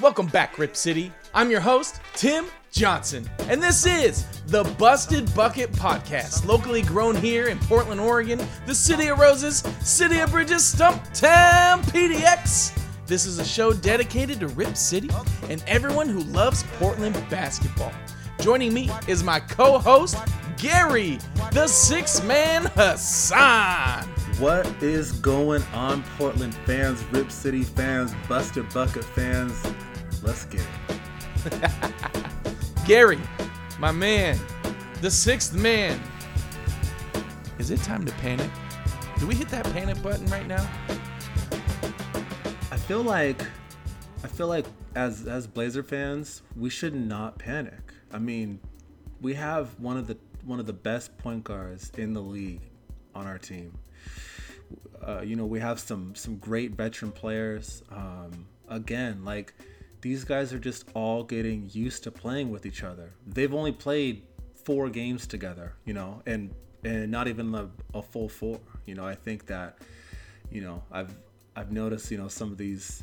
Welcome back, Rip City. I'm your host, Tim Johnson, and this is the Busted Bucket Podcast, locally grown here in Portland, Oregon, the City of Roses, City of Bridges, Stumptown, PDX. This is a show dedicated to Rip City and everyone who loves Portland basketball. Joining me is my co host, Gary, the six man Hassan. What is going on, Portland fans, Rip City fans, Buster Bucket fans? Let's get it. Gary, my man, the sixth man. Is it time to panic? Do we hit that panic button right now? I feel like, I feel like as as Blazer fans, we should not panic. I mean, we have one of the one of the best point guards in the league on our team. Uh, you know, we have some some great veteran players. Um, again, like these guys are just all getting used to playing with each other. They've only played four games together, you know, and and not even a, a full four. You know, I think that, you know, I've I've noticed, you know, some of these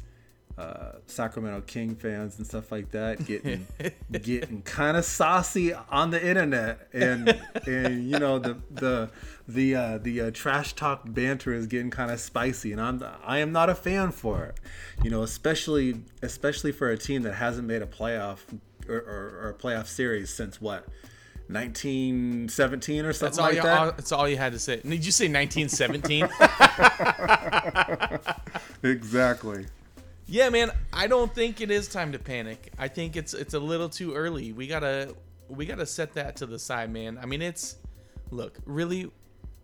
uh, Sacramento King fans and stuff like that getting getting kind of saucy on the internet, and and you know the the the uh, the uh, trash talk banter is getting kind of spicy, and I'm I am not a fan for it, you know, especially especially for a team that hasn't made a playoff or, or, or a playoff series since what. 1917 or something That's all, like you, that. all, that's all you had to say. Did you say 1917? exactly. Yeah, man. I don't think it is time to panic. I think it's it's a little too early. We gotta we gotta set that to the side, man. I mean, it's look really.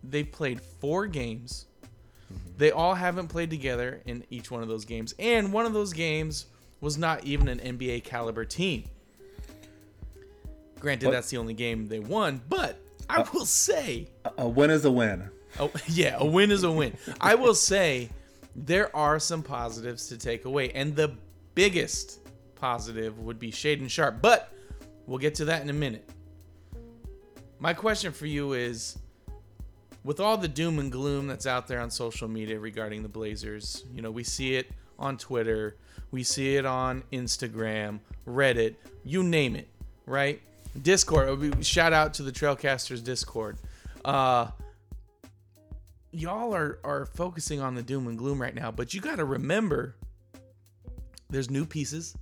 They played four games. Mm-hmm. They all haven't played together in each one of those games, and one of those games was not even an NBA caliber team. Granted, What? that's the only game they won, but I uh, will say A win is a win. Oh, yeah, a win is a win. I will say there are some positives to take away, and the biggest positive would be Shaedon Sharpe, but we'll get to that in a minute. My question for you is with all the doom and gloom that's out there on social media regarding the Blazers, you know, we see it on Twitter, we see it on Instagram, Reddit, you name it, right? Discord, shout out to the Trailcasters Discord. Uh, y'all are are focusing on the doom and gloom right now, but you got to remember there's new pieces.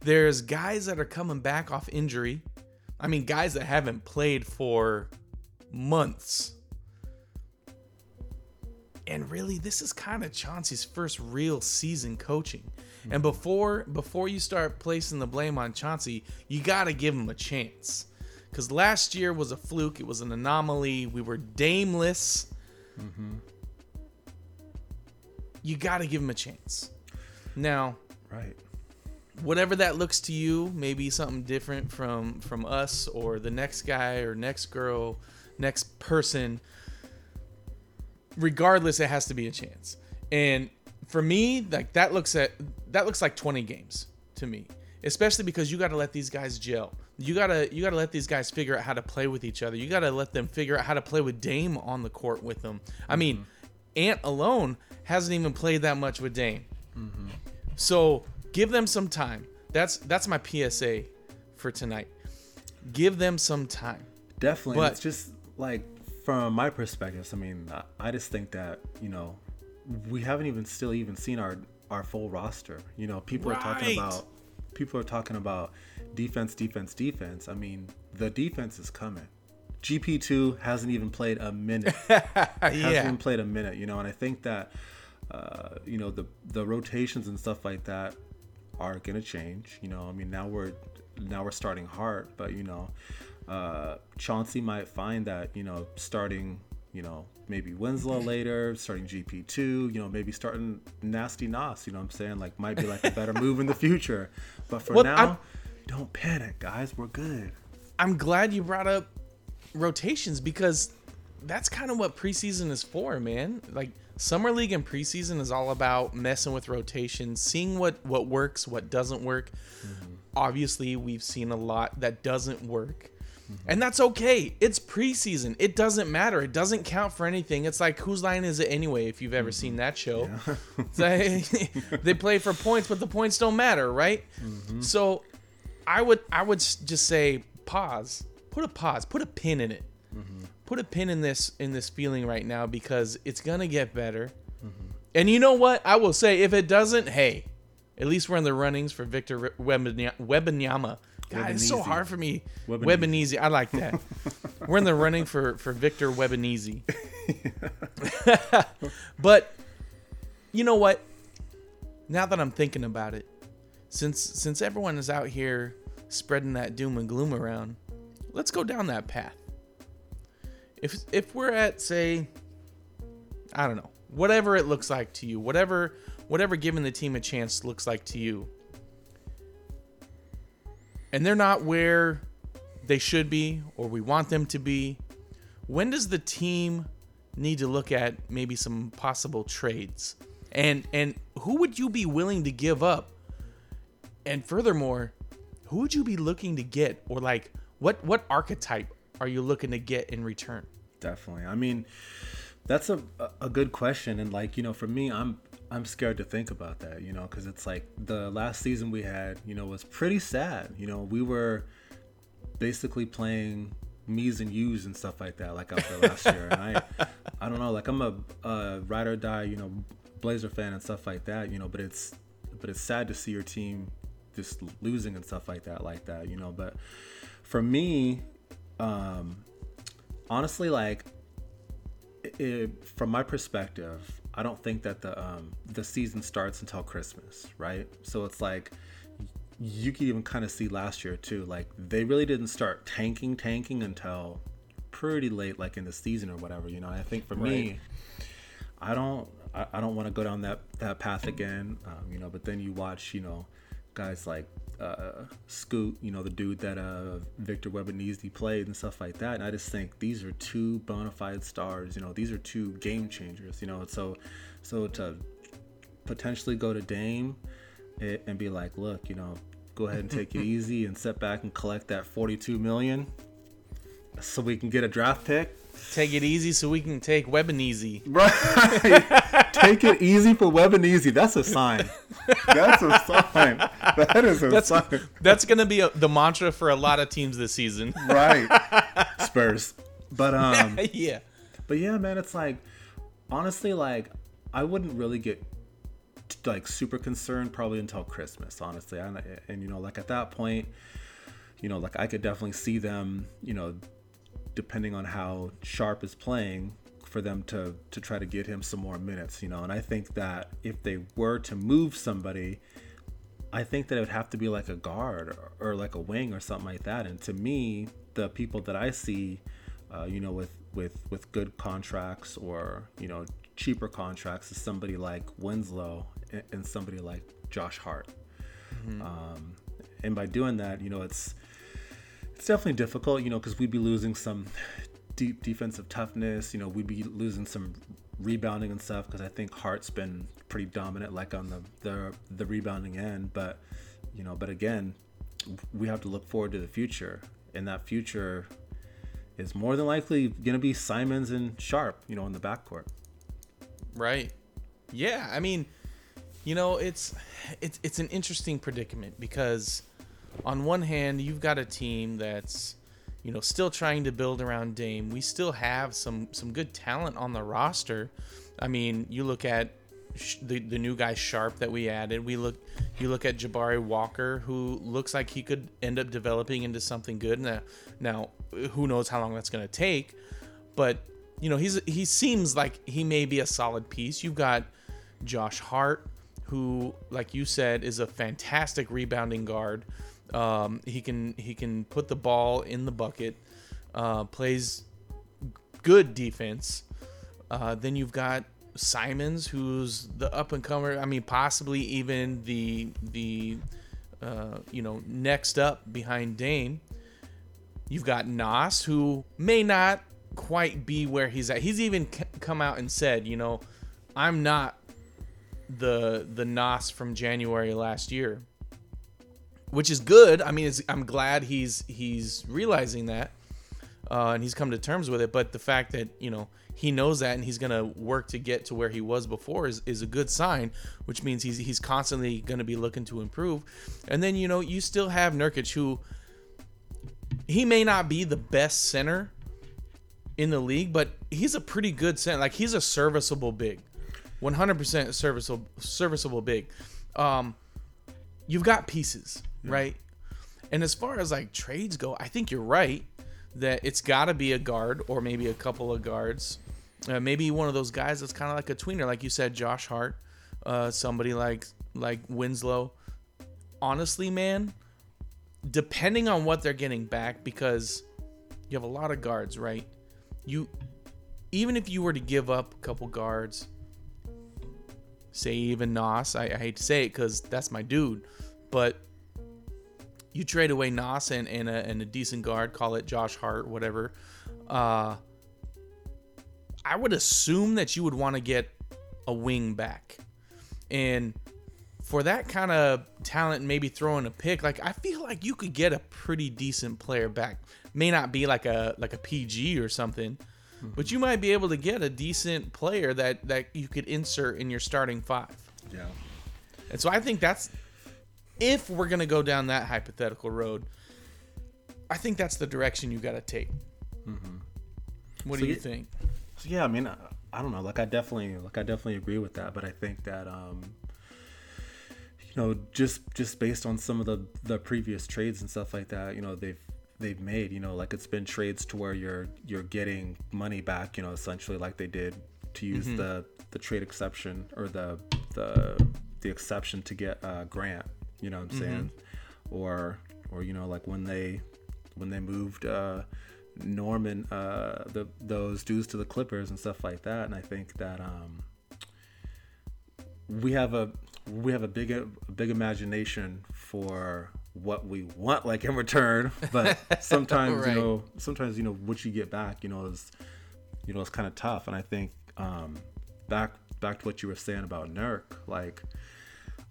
There's guys that are coming back off injury. I mean, guys that haven't played for months. And really, this is kind of Chauncey's first real season coaching. And before before you start placing the blame on Chauncey, you got to give him a chance. Cuz last year was a fluke, it was an anomaly. We were dameless Mm-hmm. you got to give him a chance. Now, Right. whatever that looks to you, maybe something different from from us or the next guy or next girl, next person. Regardless, it has to be a chance. And for me, like that looks at that looks like 20 games to me. Especially because you got to let these guys gel. You got to you got to let these guys figure out how to play with each other. You got to let them figure out how to play with Dame on the court with them. I mean, mm-hmm. Ant alone hasn't even played that much with Dame. Mm-hmm. So give them some time. That's that's my PSA for tonight. Give them some time. Definitely. But- it's just like from my perspective. I mean, I- I just think that you know we haven't even still even seen our our full roster. You know, people are talking about people are talking about defense, defense, defense. I mean, the defense is coming. GP two hasn't even played a minute. He hasn't even played a minute. You know, and I think that uh, you know the the rotations and stuff like that are gonna change. You know, I mean now we're now we're starting hard, but you know, uh, Chauncey might find that you know starting you know maybe Winslow later, starting GP two, you know maybe starting Nasty Nos. You know what I'm saying like might be like a better move in the future. But for Well, now, I'm- don't panic, guys. We're good. I'm glad you brought up rotations because that's kind of what preseason is for, man. Like summer league and preseason is all about messing with rotations, seeing what what works, what doesn't work. Mm-hmm. Obviously, we've seen a lot that doesn't work. Mm-hmm. And that's okay. It's preseason. It doesn't matter. It doesn't count for anything. It's like whose line is it anyway? If you've ever seen mm-hmm. that show, It's like, they play for points, but the points don't matter, right? So, I would I would just say pause. Put a pause. Put a pin in it. Mm-hmm. Put a pin in this in this feeling right now because it's gonna get better. Mm-hmm. And you know what? I will say if it doesn't, hey, at least we're in the runnings for Victor Wembanyama. God, it's so hard for me. Webanizi. I like that. we're in the running for for Victor Webanizi. but you know what? Now that I'm thinking about it, since since everyone is out here spreading that doom and gloom around, let's go down that path. If if we're at say I don't know, whatever it looks like to you, whatever whatever giving the team a chance looks like to you. And they're not where they should be or we want them to be. When does the team need to look at maybe some possible trades? And and who would you be willing to give up? And furthermore, who would you be looking to get or like what what archetype are you looking to get in return? Definitely. I mean, that's a a good question, and like you know, for me, I'm I'm scared to think about that, you know, because it's like the last season we had, you know, was pretty sad. You know, we were basically playing me's and you's and stuff like that, like out there last year. And I, I don't know, like I'm a, a ride or die, you know, Blazer fan and stuff like that, you know. But it's, but it's sad to see your team just losing and stuff like that, like that, you know. But for me, um, honestly, like it, from my perspective, I don't think that the um, the season starts until Christmas, right? So it's like you could even kind of see last year too. Like they really didn't start tanking, tanking until pretty late, like in the season or whatever. You know, I think for me, I don't, I, I don't want to go down that that path again. Um, you know, but then you watch, you know, guys like uh, Scoot, you know, the dude that uh, Victor Wembanyama played and stuff like that. And I just think these are two bona fide stars. You know, these are two game changers. You know, so so to potentially go to Dame and be like, look, you know, go ahead and take it easy and sit back and collect that 42 million so we can get a draft pick. Take it easy so we can take Webaneasy. Right. Take it easy for Web and Easy. That's a sign. That's a sign. That is a That's sign. that's gonna be a, the mantra for a lot of teams this season. Right. Spurs. But um yeah. but yeah, man, it's like honestly like I wouldn't really get like super concerned probably until Christmas, honestly. And, and you know, like at that point, you know, like I could definitely see them, you know, depending on how Sharpe is playing, for them to to try to get him some more minutes, you know. And I think that if they were to move somebody, I think that it would have to be like a guard or, or like a wing or something like that. And to me, the people that I see, uh, you know, with with with good contracts or you know cheaper contracts is somebody like Winslow and, and somebody like Josh Hart. Um, and by doing that, you know, it's it's definitely difficult, you know, because we'd be losing some deep defensive toughness. You know, we'd be losing some rebounding and stuff because I think Hart's been pretty dominant, like on the, the the rebounding end. But you know, but again, we have to look forward to the future, and that future is more than likely going to be Simons and Sharpe, you know, in the backcourt. Right. Yeah, I mean, you know, it's it's it's an interesting predicament because on one hand, you've got a team that's you know still trying to build around Dame. We still have some some good talent on the roster. I mean, you look at the the new guy Sharpe that we added. We look you look at Jabari Walker who looks like he could end up developing into something good. Now, now who knows how long that's going to take, but you know, he's he seems like he may be a solid piece. You've got Josh Hart, who, like you said, is a fantastic rebounding guard. Um, he can he can put the ball in the bucket, uh, plays good defense. Uh, then you've got Simons, who's the up and comer. I mean, possibly even the the uh, you know next up behind Dame. You've got Nas, who may not quite be where he's at. He's even c- come out and said, you know, I'm not the the Nas from January last year, which is good. I mean, I'm glad he's he's realizing that. uh, and he's come to terms with it. But the fact that you know he knows that and he's gonna work to get to where he was before is, is a good sign, which means he's he's constantly gonna be looking to improve. And then you know you still have Nurkic who he may not be the best center in the league, but he's a pretty good center. Like he's a serviceable big, 100% serviceable serviceable big. Um, you've got pieces, right? And as far as like trades go, I think you're right that it's got to be a guard or maybe a couple of guards. Uh, maybe one of those guys that's kind of like a tweener, like you said, Josh Hart, uh, somebody like like Winslow. Honestly, man, depending on what they're getting back, because you have a lot of guards, right? You even if you were to give up a couple guards, say even Nas, I, I hate to say it because that's my dude, but you trade away Nas and, and, a, and a decent guard, call it Josh Hart, whatever. Uh, I would assume that you would want to get a wing back. And for that kind of talent, maybe throwing a pick, like I feel like you could get a pretty decent player back. May not be like a like a PG or something, but you might be able to get a decent player that that you could insert in your starting five. Yeah. And so I think that's if we're gonna go down that hypothetical road, I think that's the direction you got to take. What So do you think? So yeah, I mean, I, I don't know. Like I definitely, like I definitely agree with that. But I think that, um, you know, just just based on some of the the previous trades and stuff like that, you know, they've they've made, you know, like it's been trades to where you're you're getting money back, you know, essentially like they did to use the the trade exception or the the the exception to get uh, Grant. You know what I'm saying? Or or you know, like when they when they moved. Uh, Norman uh, the those dues to the Clippers and stuff like that. And I think that um, we have a we have a big a big imagination for what we want like in return, but sometimes Right. you know sometimes you know what you get back you know is you know it's kind of tough. And I think um, back back to what you were saying about Nurk, like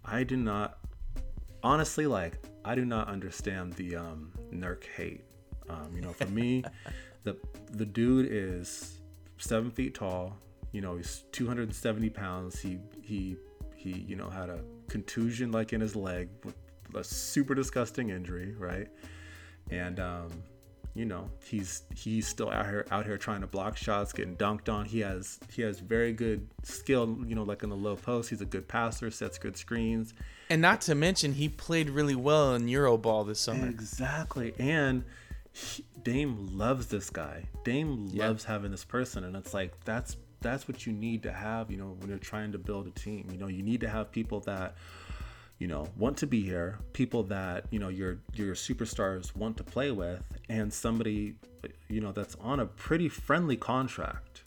I do not honestly like I do not understand the um, Nurk hate. Um, you know, for me, the the dude is seven feet tall. You know, he's 270 pounds. He he he. You know, had a contusion like in his leg, with a super disgusting injury, right? And um, you know, he's he's still out here out here trying to block shots, getting dunked on. He has he has very good skill. You know, like in the low post, he's a good passer, sets good screens. And not to mention, he played really well in Euroball this summer. Exactly. And he- Dame loves this guy. Dame Yeah. loves having this person and it's like that's that's what you need to have, you know, when you're trying to build a team. You know, you need to have people that you know, want to be here, people that, you know, your your superstars want to play with and somebody you know that's on a pretty friendly contract.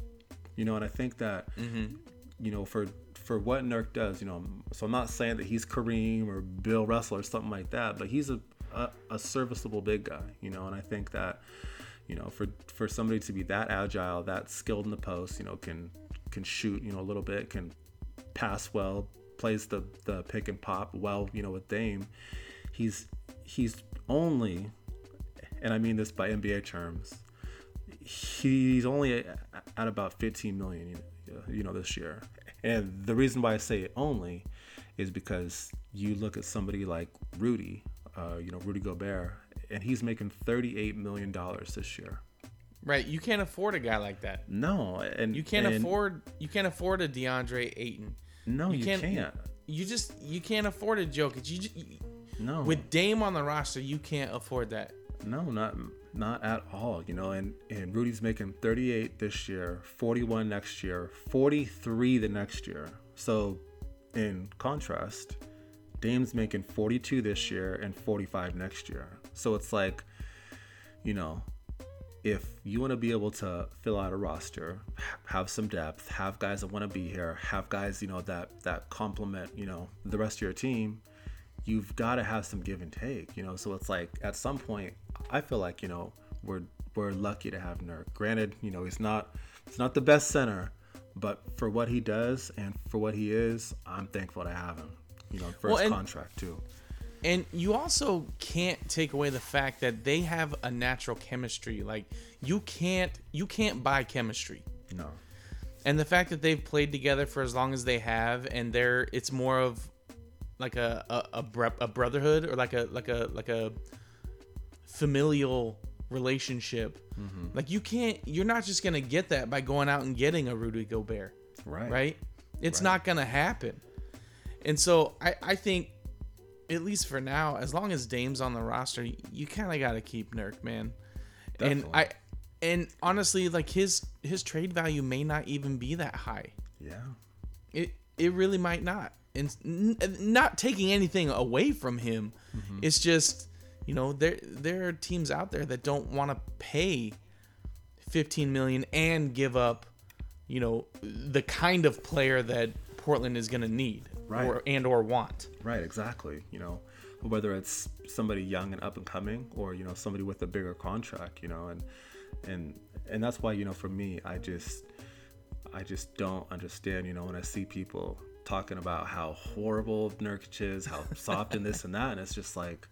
You know, and I think that mm-hmm. you know, for for what Nurk does, you know, so I'm not saying that he's Kareem or Bill Russell or something like that, but he's a, a, a serviceable big guy, you know, and I think that, you know, for for somebody to be that agile, that skilled in the post, you know, can can shoot, you know, a little bit, can pass well, plays the the pick and pop well, you know, with Dame, he's he's only, and I mean this by NBA terms, he's only at, about 15 million you know, this year and the reason why i say it only is because you look at somebody like rudy uh, you know rudy gobert and he's making 38 million dollars this year Right. You can't afford a guy like that. no and You can't and- afford you can't afford a DeAndre Ayton. No you, can't- can't, You just you can't afford a Jokic. You, just, no with Dame on the roster, you can't afford that. No, not not at all. You know, and and Rudy's making 38 this year, 41 next year, 43 the next year. So, in contrast, Dame's making 42 this year and 45 next year. So it's like, you know, if you want to be able to fill out a roster, have some depth, have guys that want to be here, have guys, you know, that that complement, you know, the rest of your team, you've got to have some give and take, you know. So it's like at some point, I feel like you know we're we're lucky to have Nurk. Granted, you know he's not he's not the best center, but for what he does and for what he is, I'm thankful to have him. You know, for Well, his and- contract too. And you also can't take away the fact that they have a natural chemistry. Like you can't you can't buy chemistry. No. And the fact that they've played together for as long as they have, and they're it's more of like a a, a, bro- a brotherhood or like a like a like a familial relationship. Mm-hmm. Like you can't you're not just gonna get that by going out and getting a Rudy Gobert Right. right? It's Right. not gonna happen. And so I, I think, at least for now, as long as Dame's on the roster, you kind of got to keep Nurk, man. Definitely. And I, and honestly, like his his trade value may not even be that high. Yeah. It it really might not. And n- not taking anything away from him, mm-hmm. it's just you know there there are teams out there that don't want to pay 15 million and give up you know the kind of player that Portland is going to need Right. or and or want. Right, exactly. You know, whether it's somebody young and up and coming or, you know, somebody with a bigger contract, you know, and and and that's why, you know, for me, I just I just don't understand, you know, when I see people talking about how horrible Nurkic is, how soft and this and that, and it's just like,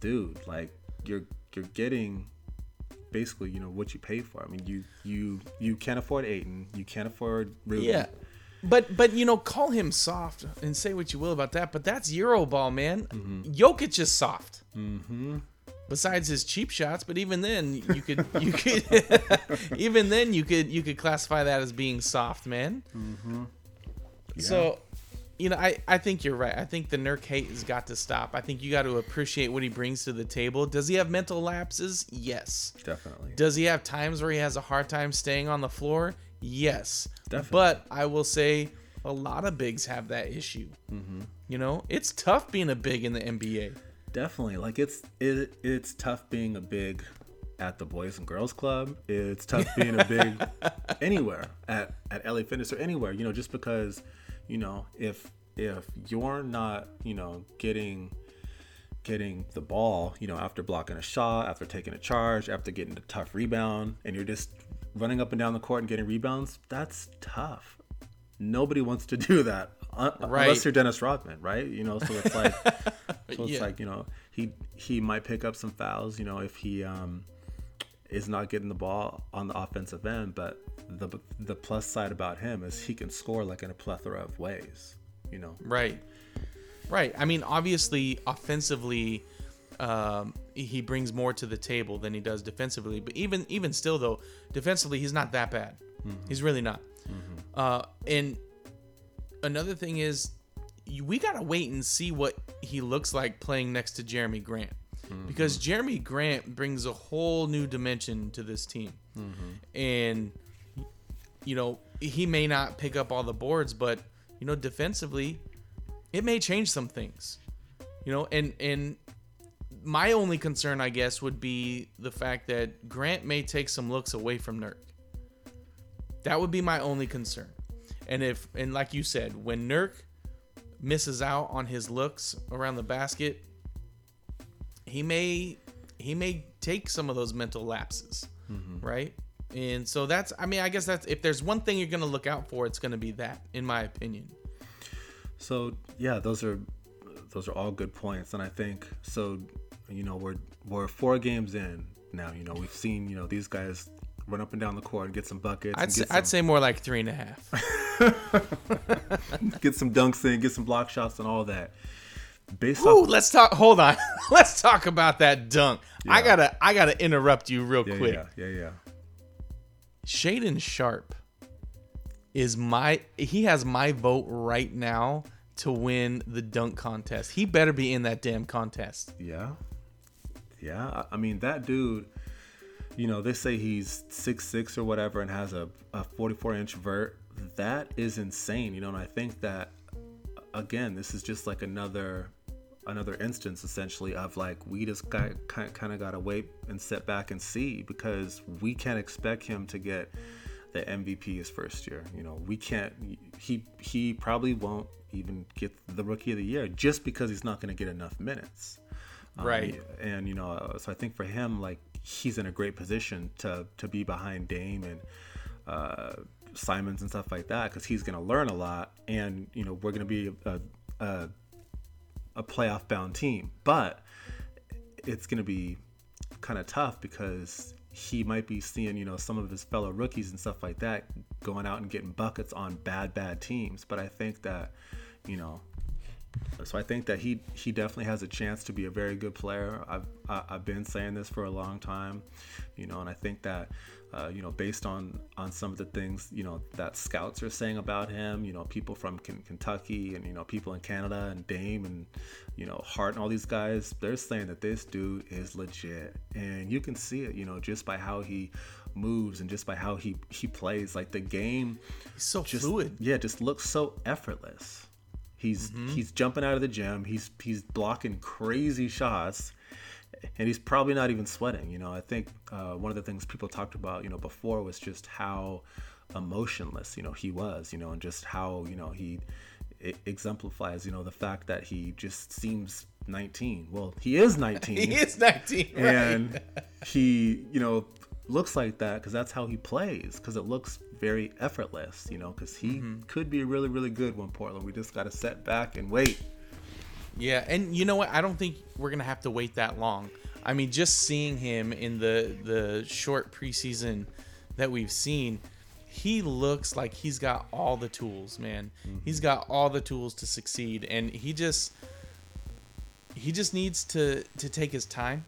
dude, like you're you're getting basically, you know, what you pay for. I mean, you you you can't afford Ayton, you can't afford Ruben. Yeah. But but you know, call him soft and say what you will about that, but that's Euroball, man. Jokic is soft. Mm-hmm. Besides his cheap shots, but even then you could you could even then you could you could classify that as being soft, man. So, you know, I, I think you're right. I think the Nurk hate has got to stop. I think you got to appreciate what he brings to the table. Does he have mental lapses? Yes. Definitely. Does he have times where he has a hard time staying on the floor? Yes. Definitely. But I will say a lot of bigs have that issue. Mm-hmm. You know, it's tough being a big in the NBA. Definitely. Like it's it it's tough being a big at the Boys and Girls Club. It's tough being a big anywhere at at LA Fitness or anywhere. You know, just because you know if if you're not you know getting getting the ball, you know, after blocking a shot, after taking a charge, after getting a tough rebound, and you're just running up and down the court and getting rebounds, that's tough. Nobody wants to do that un- Right. unless you're Dennis Rodman, right? You know, so it's like, so it's Yeah. like you know, he he might pick up some fouls, you know, if he um is not getting the ball on the offensive end, but the the plus side about him is he can score like in a plethora of ways, you know. Right. Right. I mean, obviously, offensively, um, he brings more to the table than he does defensively. But even even still, though, defensively, he's not that bad. Mm-hmm. He's really not. Mm-hmm. Uh, and another thing is, we gotta wait and see what he looks like playing next to Jerami Grant, mm-hmm. because Jerami Grant brings a whole new dimension to this team, and you know he may not pick up all the boards, but you know defensively, it may change some things. You know, and and my only concern, I guess, would be the fact that Grant may take some looks away from Nurk. That would be my only concern. And if and like you said, when Nurk misses out on his looks around the basket, he may he may take some of those mental lapses, mm-hmm. right? And so that's I mean, I guess that's if there's one thing you're going to look out for, it's going to be that in my opinion. So yeah, those are those are all good points, and I think so. You know, we're we're four games in now. You know, we've seen you know these guys run up and down the court and get some buckets. I'd and say, get I'd say more like three and a half. get some dunks in, get some block shots, and all that. Based Ooh, off, let's talk. Hold on. let's talk about that dunk. I gotta, I gotta interrupt you real yeah, quick. yeah, yeah, yeah. Shaedon Sharpe is my. He has my vote right now to win the dunk contest. He better be in that damn contest. Yeah. Yeah. I- mean, that dude, you know, they say he's six six or whatever and has a, a 44 inch vert. That is insane, you know, and I think that, again, this is just like another another instance essentially of like we just got kind of got to wait and sit back and see because we can't expect him to get the MVP his first year. You know, we can't. He he probably won't even get the rookie of the year just because he's not going to get enough minutes. Um, Right. and you know, uh, so I think for him, like he's in a great position to to be behind Dame and uh, Simons and stuff like that because he's going to learn a lot, and you know, we're going to be a, a a playoff bound team. But it's going to be kind of tough because he might be seeing, you know, some of his fellow rookies and stuff like that going out and getting buckets on bad, bad teams. But I think that, you know, so I think that he he definitely has a chance to be a very good player. I've I've been saying this for a long time, you know, and I think that uh, you know based on on some of the things you know that scouts are saying about him, you know, people from K- Kentucky and you know people in Canada and Dame and you know Hart and all these guys, they're saying that this dude is legit, and you can see it, you know, just by how he moves and just by how he he plays. Like the game, He's so just fluid. yeah, just looks so effortless. He's he's jumping out of the gym. He's he's blocking crazy shots, and he's probably not even sweating. You know, I think uh, one of the things people talked about, you know, before was just how emotionless, you know, he was. You know, and just how you know he exemplifies, you know, the fact that he just seems 19. Well, he is 19 He is 19, right? and he you know looks like that because that's how he plays because it looks very effortless you know because he mm-hmm. could be really really good when portland we just got to set back and wait Yeah, and you know what? I don't think we're gonna have to wait that long. I mean, just seeing him in the the short preseason that we've seen, he looks like he's got all the tools, man. Mm-hmm. He's got all the tools to succeed, and he just he just needs to to take his time.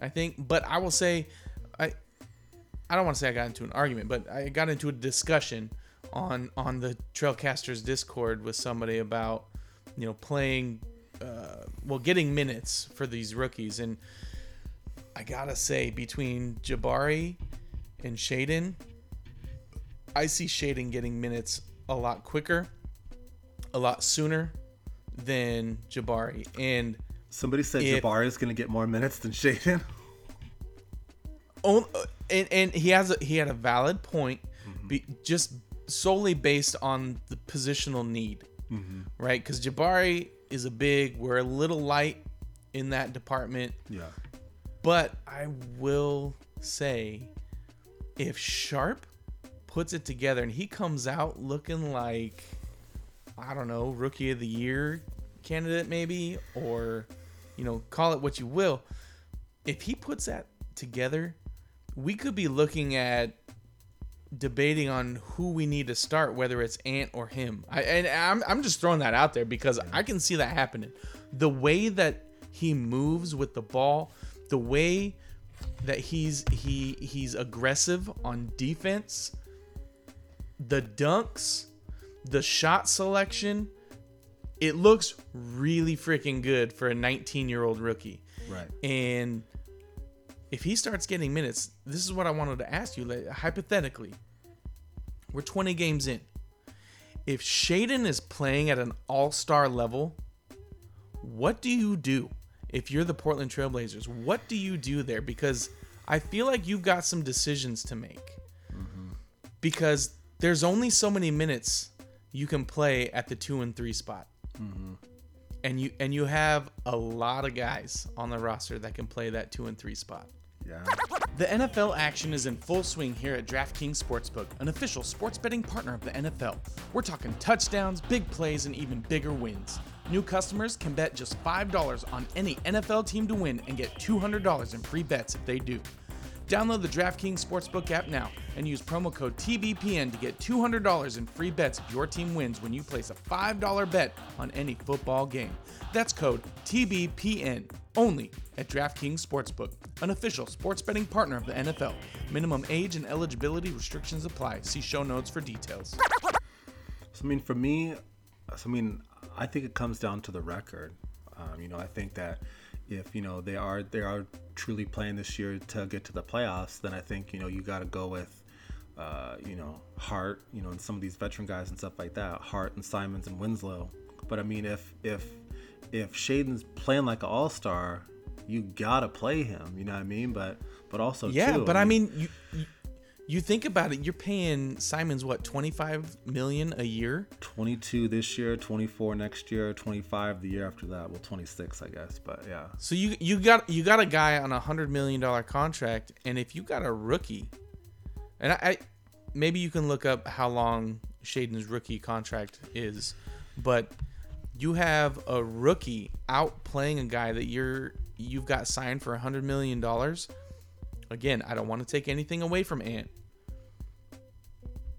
I think, but I will say, I I don't want to say I got into an argument, but I got into a discussion on on the Trailcasters Discord with somebody about you know playing uh, well getting minutes for these rookies. And I gotta say between Jabari and Shaedon I see Shaedon getting minutes a lot quicker a lot sooner than Jabari. And somebody said If- jabari is going to get more minutes than shaedon on, uh, and, and he has a, he had a valid point mm-hmm. be, just solely based on the positional need mm-hmm. right? Because jabari is a big we're a little light in that department. Yeah. But i will say if sharpe puts it together and he comes out looking like i don't know rookie of the year candidate maybe or you know call it what you will if he puts that together we could be looking at debating on who we need to start, whether it's Ant or him. I, and I'm, I'm just throwing that out there because I can see that happening. The way that he moves with the ball, the way that he's he he's aggressive on defense, the dunks, the shot selection, it looks really freaking good for a 19 year old rookie. right And if he starts getting minutes, this is what I wanted to ask you. Like, hypothetically, we're 20 games in. If Shaedon is playing at an all star level, what do you do if you're the Portland Trailblazers? What do you do there? Because I feel like you've got some decisions to make. Mm-hmm. Because there's only so many minutes you can play at the two and three spot mm-hmm. and you and you have a lot of guys on the roster that can play that two and three spot. Yeah The NFL action is in full swing here at DraftKings Sportsbook, an official sports betting partner of the NFL. We're talking touchdowns, big plays, and even bigger wins. New customers can bet just $5 on any NFL team to win and get $200 in free bets if they do. Download the DraftKings Sportsbook app now and use promo code TBPN to get $200 in free bets if your team wins when you place a $5 bet on any football game. That's code TBPN only at DraftKings Sportsbook, an official sports betting partner of the NFL. Minimum age and eligibility restrictions apply. See show notes for details. So I mean, for me, I mean, I think it comes down to the record. Um, you know, I think that if you know they are they are truly playing this year to get to the playoffs, then I think you know you got to go with. Uh, you know, Hart, you know, and some of these veteran guys and stuff like that, Hart and Simons and Winslow. But I mean, if if if Shaedon's playing like an all star, you gotta play him. You know what I mean? But but also Yeah, too, but I mean, you, you you think about it. You're paying Simons what 25 million a year. 22 this year, 24 next year, 25 the year after that. Well, 26, I guess. But yeah, So you you got you got a guy on a hundred million dollar contract, and if you got a rookie, and I, I maybe you can look up how long Shaedon's rookie contract is, but you have a rookie out playing a guy that you're you've got signed for a hundred million dollars. Again, I don't want to take anything away from Ant,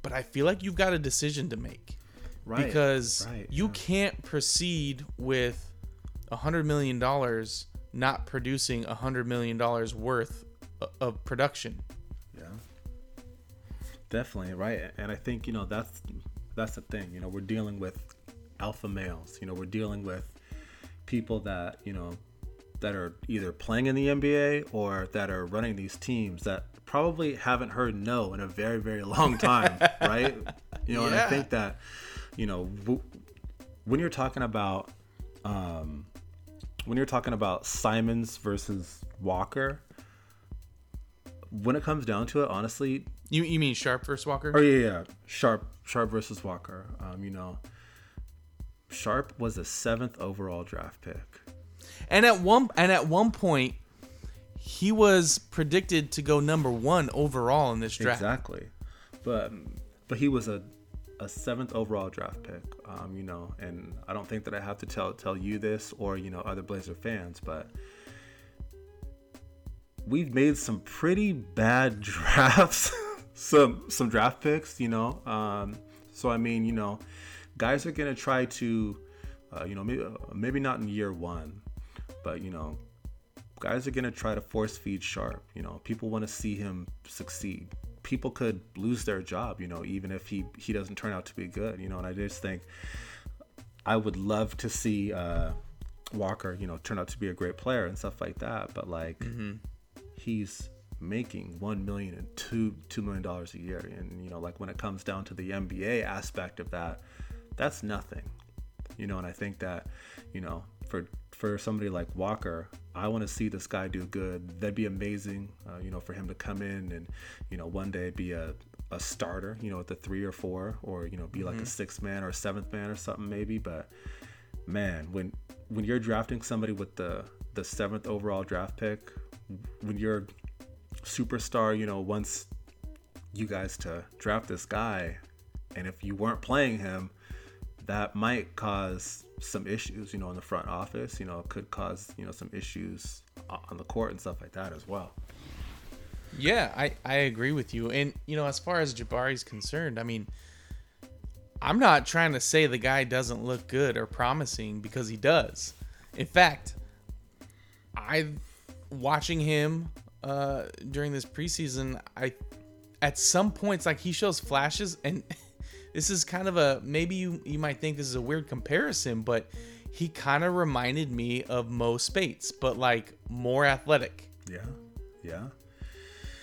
but I feel like you've got a decision to make Right. because right, you yeah. can't proceed with a hundred million dollars not producing a hundred million dollars worth of production. Yeah. Definitely, right. And I think, you know, that's that's the thing. You know, we're dealing with alpha males. You know, we're dealing with people that, you know, that are either playing in the NBA or that are running these teams that probably haven't heard no in a very, very long time, right? You know, and I think that, you know, w- when you're talking about um when you're talking about Simons versus Walker, when it comes down to it, honestly, You you mean Sharpe versus Walker? Oh yeah, yeah. Sharpe, Sharpe versus Walker. Um, you know, Sharpe was a seventh overall draft pick. And at one and at one point, he was predicted to go number one overall in this draft. Exactly, but but he was a a seventh overall draft pick. Um, you know, and I don't think that I have to tell tell you this or you know other Blazer fans, but we've made some pretty bad drafts, some some draft picks. You know, um, so I mean, you know, guys are gonna try to, uh, you know, maybe maybe not in year one, but you know, guys are gonna try to force feed Sharpe. You know, people want to see him succeed. People could lose their job, you know, even if he he doesn't turn out to be good. You know, and I just think I would love to see uh, Walker, you know, turn out to be a great player and stuff like that. But like, he's making one million and two two million dollars a year, and you know, like when it comes down to the NBA aspect of that, that's nothing you know and i think that you know for for somebody like walker i want to see this guy do good. That'd be amazing uh, you know for him to come in and you know one day be a, a starter you know at the three or four or you know be like a sixth man or a seventh man or something maybe but man when when you're drafting somebody with the the seventh overall draft pick when you're superstar you know once you guys to draft this guy and if you weren't playing him that might cause some issues, you know, in the front office. You know, it could cause you know some issues on the court and stuff like that as well. Yeah, I, I agree with you. And, you know, as far as Jabari's concerned, I mean, I'm not trying to say the guy doesn't look good or promising because he does. In fact, I watching him uh during this preseason, I at some points like he shows flashes and this is kind of a maybe you you might think this is a weird comparison, but he kind of reminded me of Mo Speights, but like more athletic. Yeah, yeah,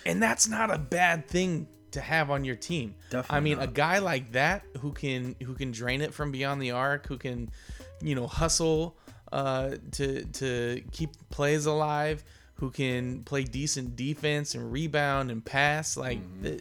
And that's not a bad thing to have on your team. Definitely I mean, a guy like that who can who can drain it from beyond the arc, who can, you know, hustle uh, to to keep plays alive, who can play decent defense and rebound and pass. Like Mm-hmm.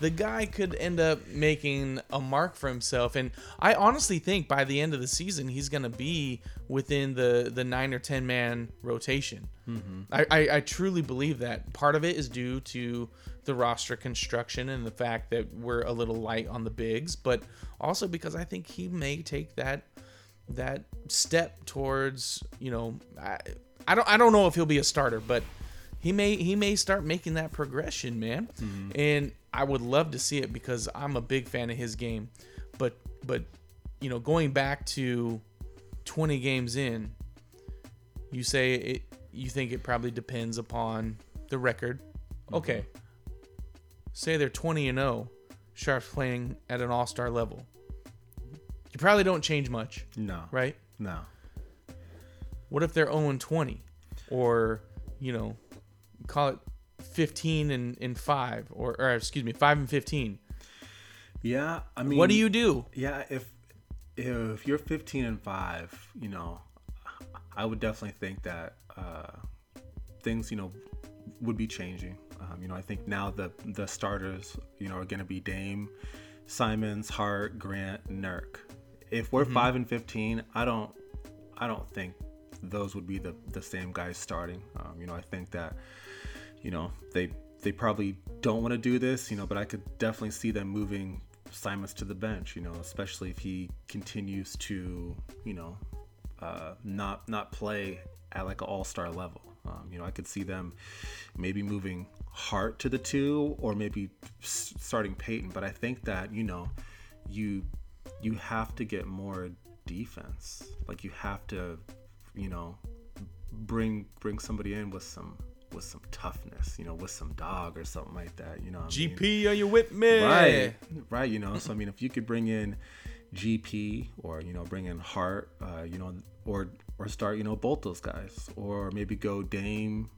The guy could end up making a mark for himself. And I honestly think by the end of the season, he's going to be within the the nine or ten man rotation. Mm-hmm. I, I, I truly believe that. Part of it is due to the roster construction and the fact that we're a little light on the bigs, but also because I think he may take that that step towards you know I, I don't I don't know if he'll be a starter, but he may he may start making that progression, man. Mm-hmm. And I would love to see it because I'm a big fan of his game. But but you know, going back to 20 games in, you say it you think it probably depends upon the record. Mm-hmm. Okay. Say they're 20 and 0, Sharpe's playing at an all-star level. You probably don't change much, no, right? no, What if they're 0 and 20 or, you know, call it 15 and, and 5 or, or excuse me, 5 and 15. yeah. I mean, What do you do? Yeah, if if you're 15 and five, you know, I would definitely think that uh, things, you know, would be changing. Um, you know, I think now the the starters, you know, are going to be Dame, Simons, Hart, Grant, Nurk. If we're five and 15, I don't, I don't think those would be the the same guys starting. Um, you know, I think that, you know, they they probably don't want to do this, you know, but I could definitely see them moving Simons to the bench. You know, especially if he continues to, you know, uh, not not play at like an all star level. Um, you know, I could see them maybe moving Hart to the two, or maybe starting Payton. But I think that you know, you you have to get more defense. Like you have to, you know, bring bring somebody in with some with some toughness, you know, with some dog or something like that. You know, I mean? GP, are you with me? right right you know so i mean if you could bring in gp or you know bring in hart uh, you know or or start you know both those guys or maybe go dame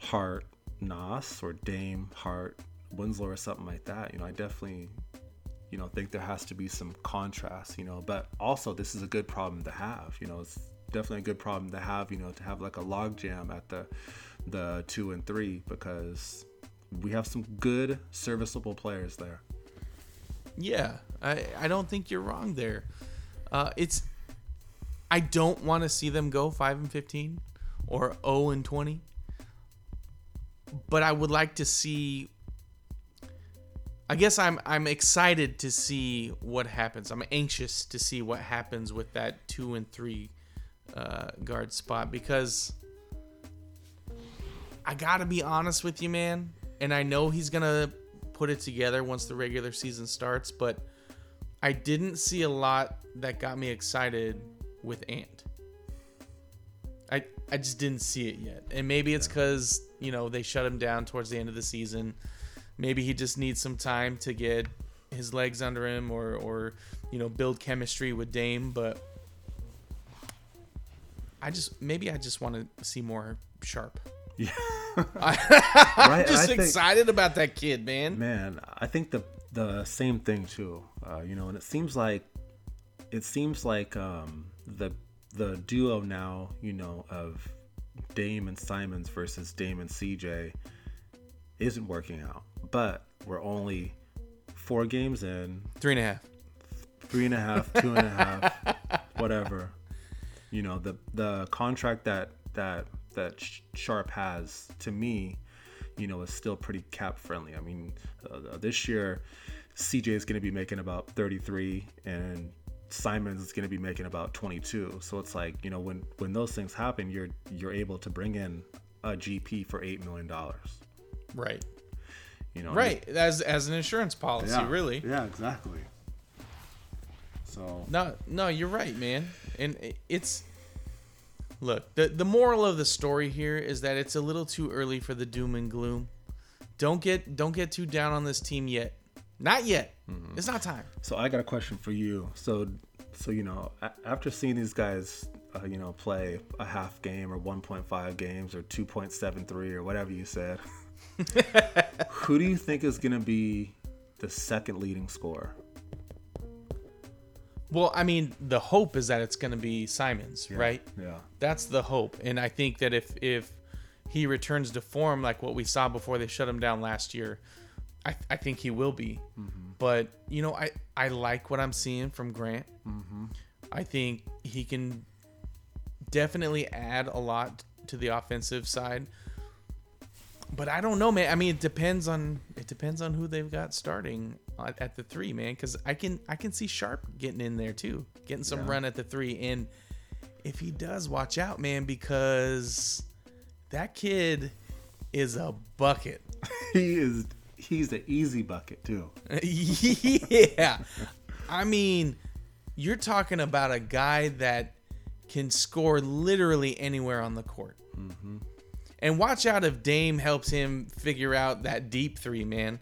hart nas or dame hart winslow or something like that you know i definitely you know think there has to be some contrast you know but also this is a good problem to have you know it's definitely a good problem to have you know to have like a log jam at the the two and three because we have some good serviceable players there Yeah, I, I don't think you're wrong there. Uh, it's I don't want to see them go five and fifteen or zero and twenty, but I would like to see. I guess I'm I'm excited to see what happens. I'm anxious to see what happens with that two and three uh, guard spot because I gotta be honest with you, man. And I know he's gonna put it together once the regular season starts, but I didn't see a lot that got me excited with Ant. I I just didn't see it yet, and maybe it's because you know they shut him down towards the end of the season. Maybe he just needs some time to get his legs under him, or or you know build chemistry with Dame. But I just maybe I just want to see more sharpe. Yeah I'm just I think- excited about that kid, man. man i think the the same thing too uh, you know and it seems like it seems like um the the duo now you know of dame and simons versus dame and cj isn't working out but we're only four games in Three and a half. three and a half, two and a half, whatever. You know, the the contract that that that Sh- Sharpe has to me, you know, is still pretty cap friendly. I mean, uh, this year, CJ is going to be making about 33, and Simons is going to be making about 22. So it's like, you know, when when those things happen, you're you're able to bring in a GP for eight million dollars. Right. You know, Right. As as an insurance policy, Yeah. really. Yeah, exactly. So No, no, you're right, man. And it's look, the the moral of the story here is that it's a little too early for the doom and gloom. Don't get don't get too down on this team yet. Not yet. It's not time. So I got a question for you. So, so you know, after seeing these guys, uh, you know, play a half game or 1.5 games or 2.73 or whatever you said, who do you think is going to be the second leading scorer? Well, I mean, the hope is that it's going to be Simons, right? Yeah. That's the hope, and I think that if if he returns to form like what we saw before they shut him down last year, I, I think he will be. Mm-hmm. But you know, I I like what I'm seeing from Grant. Mm-hmm. I think he can definitely add a lot to the offensive side. But I don't know, man. I mean, it depends on it depends on who they've got starting at, at the three, man. Because I can I can see Sharpe getting in there too, getting some Yeah. run at the three. And if he does, watch out, man, because that kid is a bucket. he is. He's an easy bucket too. yeah. I mean, you're talking about a guy that can score literally anywhere on the court. Mm-hmm. And watch out if Dame helps him figure out that deep three, man.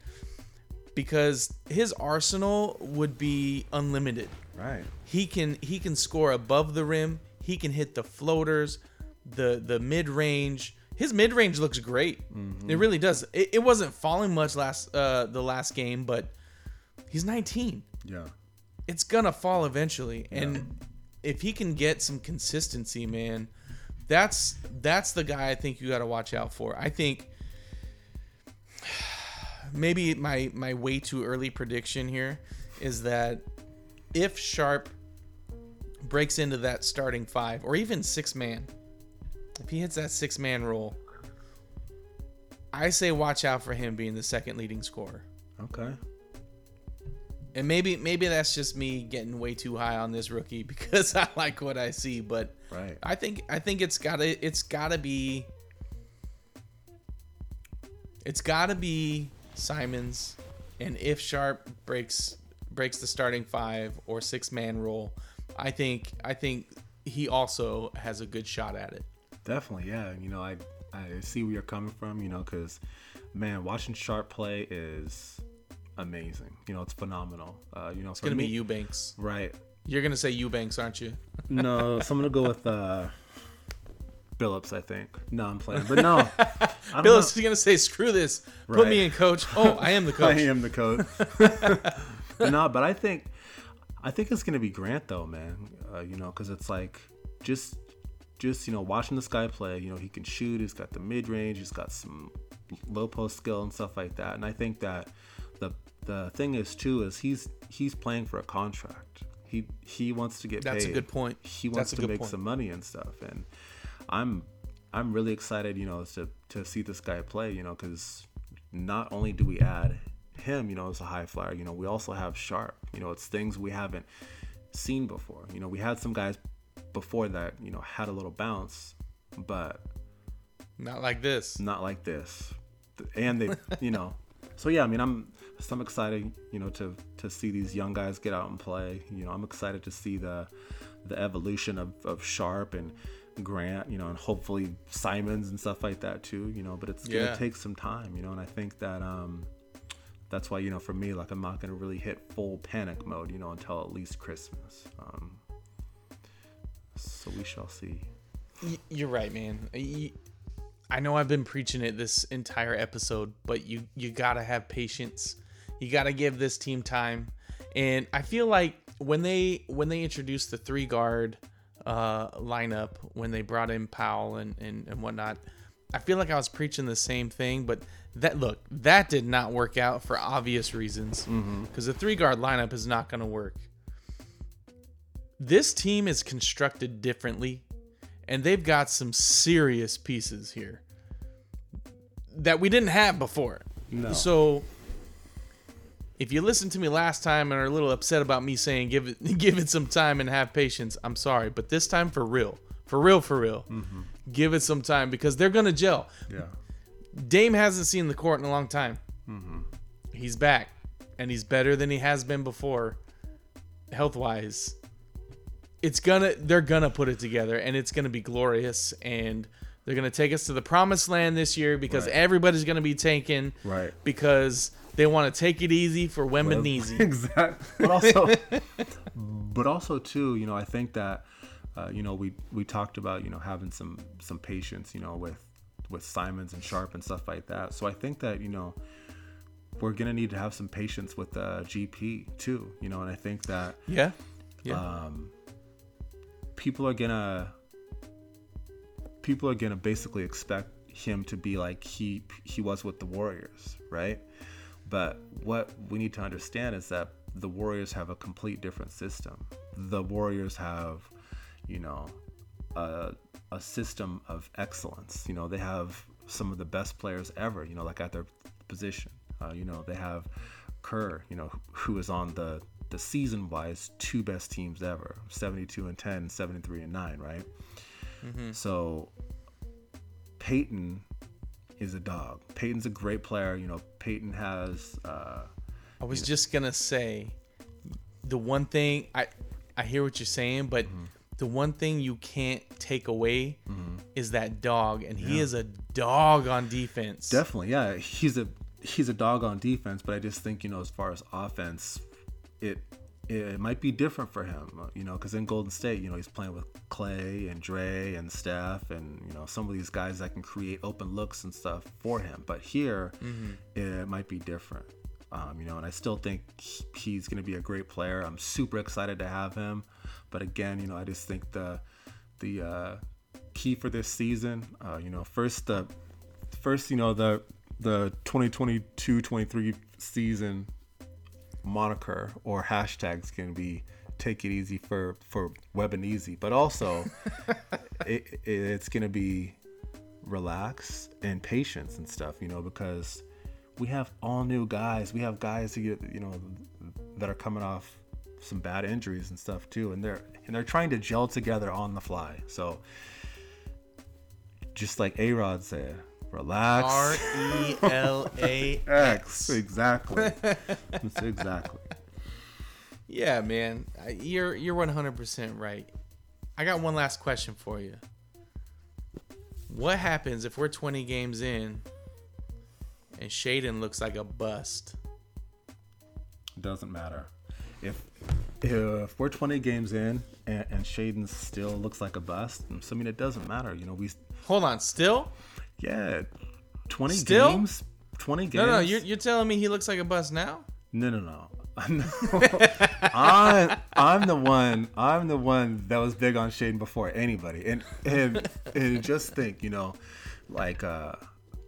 Because his arsenal would be unlimited. Right. He can he can score above the rim. He can hit the floaters, the the mid range. His mid range looks great. It really does. It, it wasn't falling much last uh, the last game, but he's 19. Yeah. It's gonna fall eventually, and if he can get some consistency, man, that's that's the guy I think you got to watch out for. I think maybe my my way too early prediction here is that if Sharpe breaks into that starting five or even six man, if he hits that six man role, I say watch out for him being the second leading scorer. Okay. And maybe maybe that's just me getting way too high on this rookie because I like what I see, but Right. I think I think it's gotta it's gotta be it's gotta be Simons, and if Sharpe breaks breaks the starting five or six man role, I think I think he also has a good shot at it. Definitely, yeah. You know, I I see where you're coming from. You know, because man, watching Sharpe play is amazing. You know, it's phenomenal. Uh, you know, It's gonna be Eubanks. right. You're gonna say Eubanks, aren't you? No, so I'm gonna go with uh, Billups. I think. No, I'm playing, but no. I don't Bill know. is gonna say, "Screw this, put me in, coach." Oh, I am the coach. I am the coach. no, but I think, I think it's gonna be Grant though, man. Uh, you know, because it's like just, just you know, watching this guy play. You know, he can shoot. He's got the mid range. He's got some low post skill and stuff like that. And I think that the the thing is too is he's he's playing for a contract. He he wants to get That's a paid. good point. He wants a to make point. some money and stuff. And I'm I'm really excited, you know, to to see this guy play, you know, because not only do we add him, you know, as a high flyer, you know, we also have Sharpe. You know, it's things we haven't seen before. You know, we had some guys before that, you know, had a little bounce, but Not like this. not like this. And they, you know, so yeah, I mean, I'm, so I'm excited, you know, to to see these young guys get out and play. You know, I'm excited to see the the evolution of, of Sharpe and Grant, you know, and hopefully Simons and stuff like that too. You know, but it's gonna Yeah. take some time, you know, and I think that um that's why you know for me like i'm not going to really hit full panic mode you know until at least christmas um so we shall see You're right, man. I know I've been preaching it this entire episode, but you you gotta have patience. You gotta give this team time, and I feel like when they when they introduced the three guard uh, lineup, when they brought in Powell and, and and whatnot, I feel like I was preaching the same thing. But that look that did not work out for obvious reasons because the three guard lineup is not gonna work. This team is constructed differently and they've got some serious pieces here that we didn't have before. No. So if you listened to me last time and are a little upset about me saying give it give it some time and have patience, I'm sorry, but this time for real. For real, for real. Mm-hmm. Give it some time because they're gonna gel. yeah Dame hasn't seen the court in a long time. Mm-hmm. He's back, and he's better than he has been before, health wise. It's gonna, they're gonna put it together, and it's gonna be glorious, and they're gonna take us to the promised land this year because Right. everybody's gonna be tanking, Right. Because they want to take it easy for Wembanese. exactly but also but also too you know i think that uh, you know we we talked about you know having some some patience you know with with simons and sharpe and stuff like that so i think that you know we're gonna need to have some patience with uh, gp too you know and i think that yeah, yeah, um, people are gonna people are gonna basically expect him to be like he he was with the Warriors, right? But what we need to understand is that the Warriors have a complete different system. The Warriors have, you know, a, a system of excellence. You know, they have some of the best players ever. You know, like at their position. Uh, you know, they have Kerr. You know, who is on the the season wise two best teams ever 72 and 10 73 and 9 right so payton is a dog payton's a great player you know payton has uh I was just gonna say the one thing I I hear what you're saying, but the one thing you can't take away is that dog, and he is a dog on defense. Definitely, yeah. He's a he's a dog on defense, but I just think you know as far as offense, it it might be different for him. uh, You know, because in Golden State, you know, he's playing with Clay and Dre and Steph, and you know some of these guys that can create open looks and stuff for him. But here, it might be different. Um, you know, and I still think he's going to be a great player. I'm super excited to have him, but again, you know, I just think the the uh, key for this season, uh, you know, first the first, you know, the the 2022-23 season moniker or hashtags can be take it easy for for web and easy, but also it, it, it's gonna be relax and patience and stuff, you know, because we have all new guys. We have guys who get, you know, that are coming off some bad injuries and stuff too, and they're and they're trying to gel together on the fly. So just like A Rod said, relax. R E L A X. Exactly. Exactly. Yeah, man, you're you're 100% right. I got one last question for you. What happens if we're 20 games in and Shaedon looks like a bust? Doesn't matter. If if we're 20 games in and, and Shaedon still looks like a bust, I mean it doesn't matter. You know, we Hold on, still? Yeah, 20 Still? games, 20 games. No, no, you're, you're telling me he looks like a bust now? No, no, no. I'm I'm the one I'm the one that was big on Shaedon before anybody. And and and just think, you know, like uh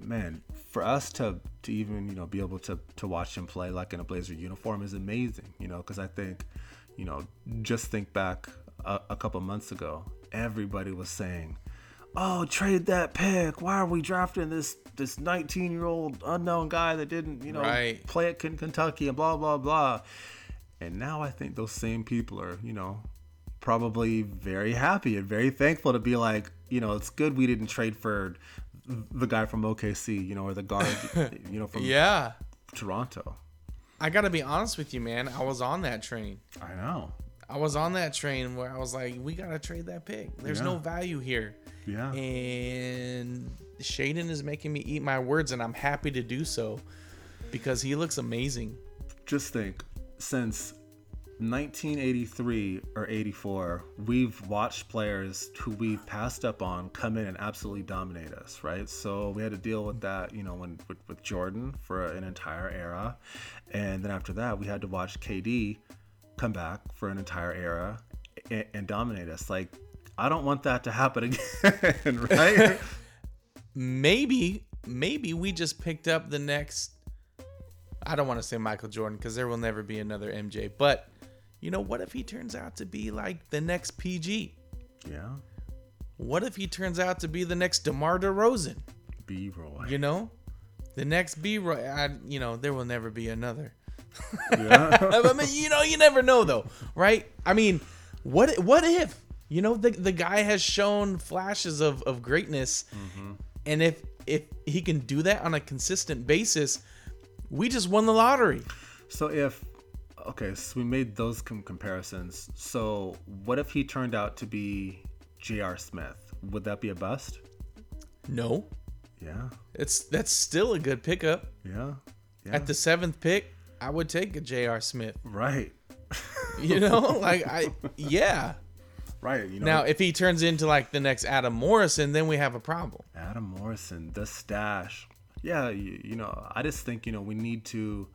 man, for us to to even, you know, be able to to watch him play like in a Blazer uniform is amazing, you know, cuz I think, you know, just think back a, a couple months ago, everybody was saying, "Oh, trade that pick. Why are we drafting this this 19 year old unknown guy that didn't, you know, Right. play at Ken- Kentucky and blah blah blah." And now I think those same people are, you know, probably very happy and very thankful to be like, you know, it's good we didn't trade for the guy from OKC, you know, or the guard, you know, from Yeah. Toronto. I got to be honest with you, man. I was on that train. I know. I was on that train where I was like, we got to trade that pick. There's no value here. Yeah. And Shaedon is making me eat my words, and I'm happy to do so because he looks amazing. just think since 1983 or 84 we've watched players who we've passed up on come in and absolutely dominate us right so we had to deal with that you know when with, with jordan for an entire era and then after that we had to watch kd come back for an entire era and, and dominate us like i don't want that to happen again right Maybe, maybe we just picked up the next. I don't want to say Michael Jordan because there will never be another MJ. But you know, what if he turns out to be like the next PG? yeah What if he turns out to be the next DeMar DeRozan? b-roy You know, the next B. Roy. I, you know, there will never be another. yeah I mean, you know, you never know though, right? I mean, what what if you know the the guy has shown flashes of of greatness, mm-hmm. and if if he can do that on a consistent basis, we just won the lottery. So if okay, so we made those com- comparisons. So what if he turned out to be J.R. Smith? Would that be a bust? No, Yeah, it's that's still a good pickup. yeah, yeah. At the seventh pick, I would take a J.R. Smith. right, You know, like I yeah. Right. You know, Now, if he turns into like the next Adam Morrison, then we have a problem. Adam Morrison, the stash. Yeah, you, you know, I just think you know we need to,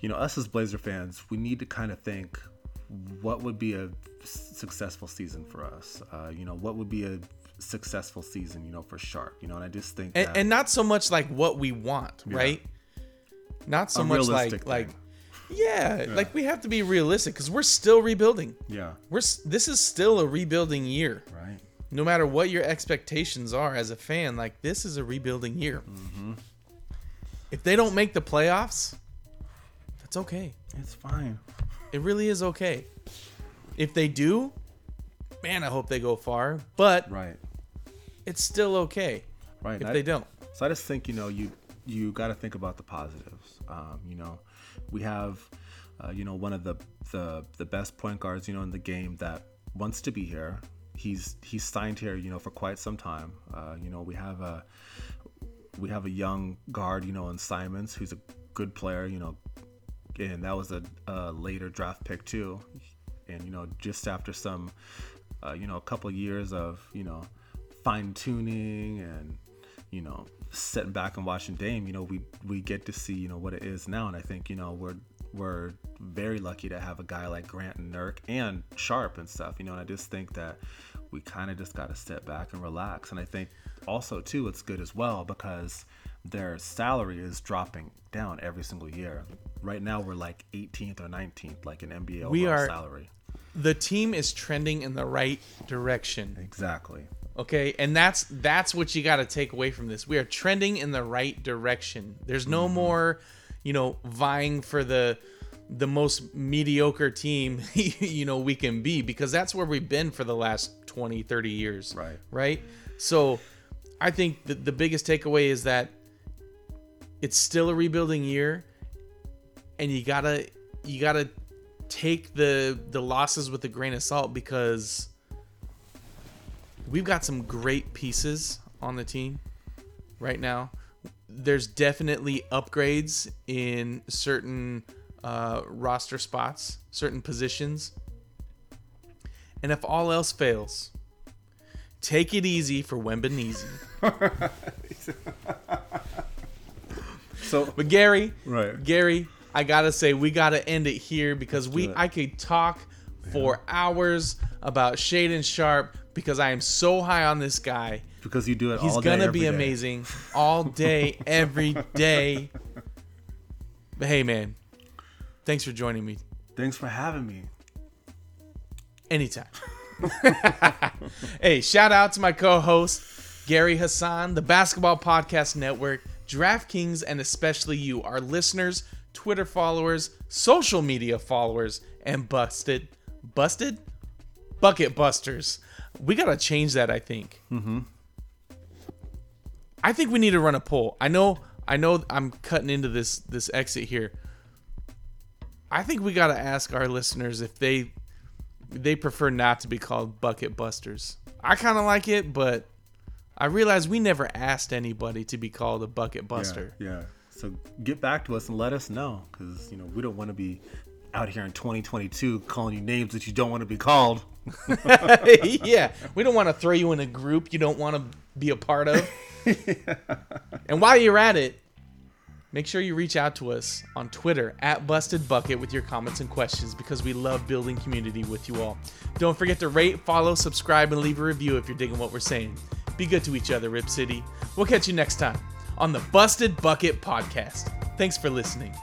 you know, us as Blazer fans, we need to kind of think what would be a successful season for us. Uh, you know, what would be a successful season, you know, for Sharpe. You know, and I just think and, that and not so much like what we want, right? Not so A much like realistic like thing. yeah, like we have to be realistic because we're still rebuilding. yeah, We're this is still a rebuilding year. right. No matter what your expectations are as a fan, like this is a rebuilding year. Mm-hmm. If they don't make the playoffs, that's okay. It's fine. It really is okay. If they do, man, I hope they go far. But Right. it's still okay Right. if I- they don't. So I just think you know you you got to think about the positives. Um, you know, we have uh, you know one of the, the the best point guards you know in the game that wants to be here. He's he's signed here you know for quite some time. Uh, you know we have a we have a young guard you know in Simons who's a good player. You know, and that was a, a later draft pick too. And you know just after some uh, you know a couple years of you know fine tuning and you know sitting back and watching Dame, you know we we get to see you know what it is now, and I think you know we're we're very lucky to have a guy like Grant and Nurk and Sharpe and stuff, you know, and I just think that we kind of just got to step back and relax, and I think also too it's good as well because their salary is dropping down every single year. Right now we're like 18th or 19th, like an NBA We are- salary. The team is trending in the right direction. Exactly. Okay, and that's that's what you got to take away from this. We are trending in the right direction. There's no mm-hmm. more, you know, vying for the the most mediocre team you know we can be because that's where we've been for the last 20 30 years Right. right so i think the, the biggest takeaway is that it's still a rebuilding year and you gotta you gotta take the the losses with a grain of salt because we've got some great pieces on the team right now there's definitely upgrades in certain uh, roster spots, certain positions. And if all else fails, take it easy for Wembanese. So But Gary, Right. Gary, I gotta say we gotta end it here because we do it. I could talk for hours about Shaedon Sharpe because I am so high on this guy. because you do it He's all day, gonna be day. amazing all day, every day. But hey, man, thanks for joining me. Thanks for having me. Anytime. hey, shout out to my co-host Gary Hassan, the Basketball Podcast Network, DraftKings, and especially you, our listeners, Twitter followers, social media followers, and busted, busted, bucket busters. We gotta change that. I think. Mm-hmm. I think we need to run a poll. I know. I know. I'm cutting into this this exit here. I think we gotta ask our listeners if they they prefer not to be called bucket busters. I kind of like it, but I realize we never asked anybody to be called a bucket buster. Yeah, yeah. So get back to us and let us know, because you know we don't want to be out here in 2022 calling you names that you don't want to be called. Yeah. we don't want to throw you in a group you don't want to be a part of. And while you're at it, make sure you reach out to us on Twitter at Busted Bucket with your comments and questions because we love building community with you all. Don't forget to rate, follow, subscribe, and leave a review if you're digging what we're saying. Be good to each other, Rip City. We'll catch you next time on the Busted Bucket Podcast. Thanks for listening.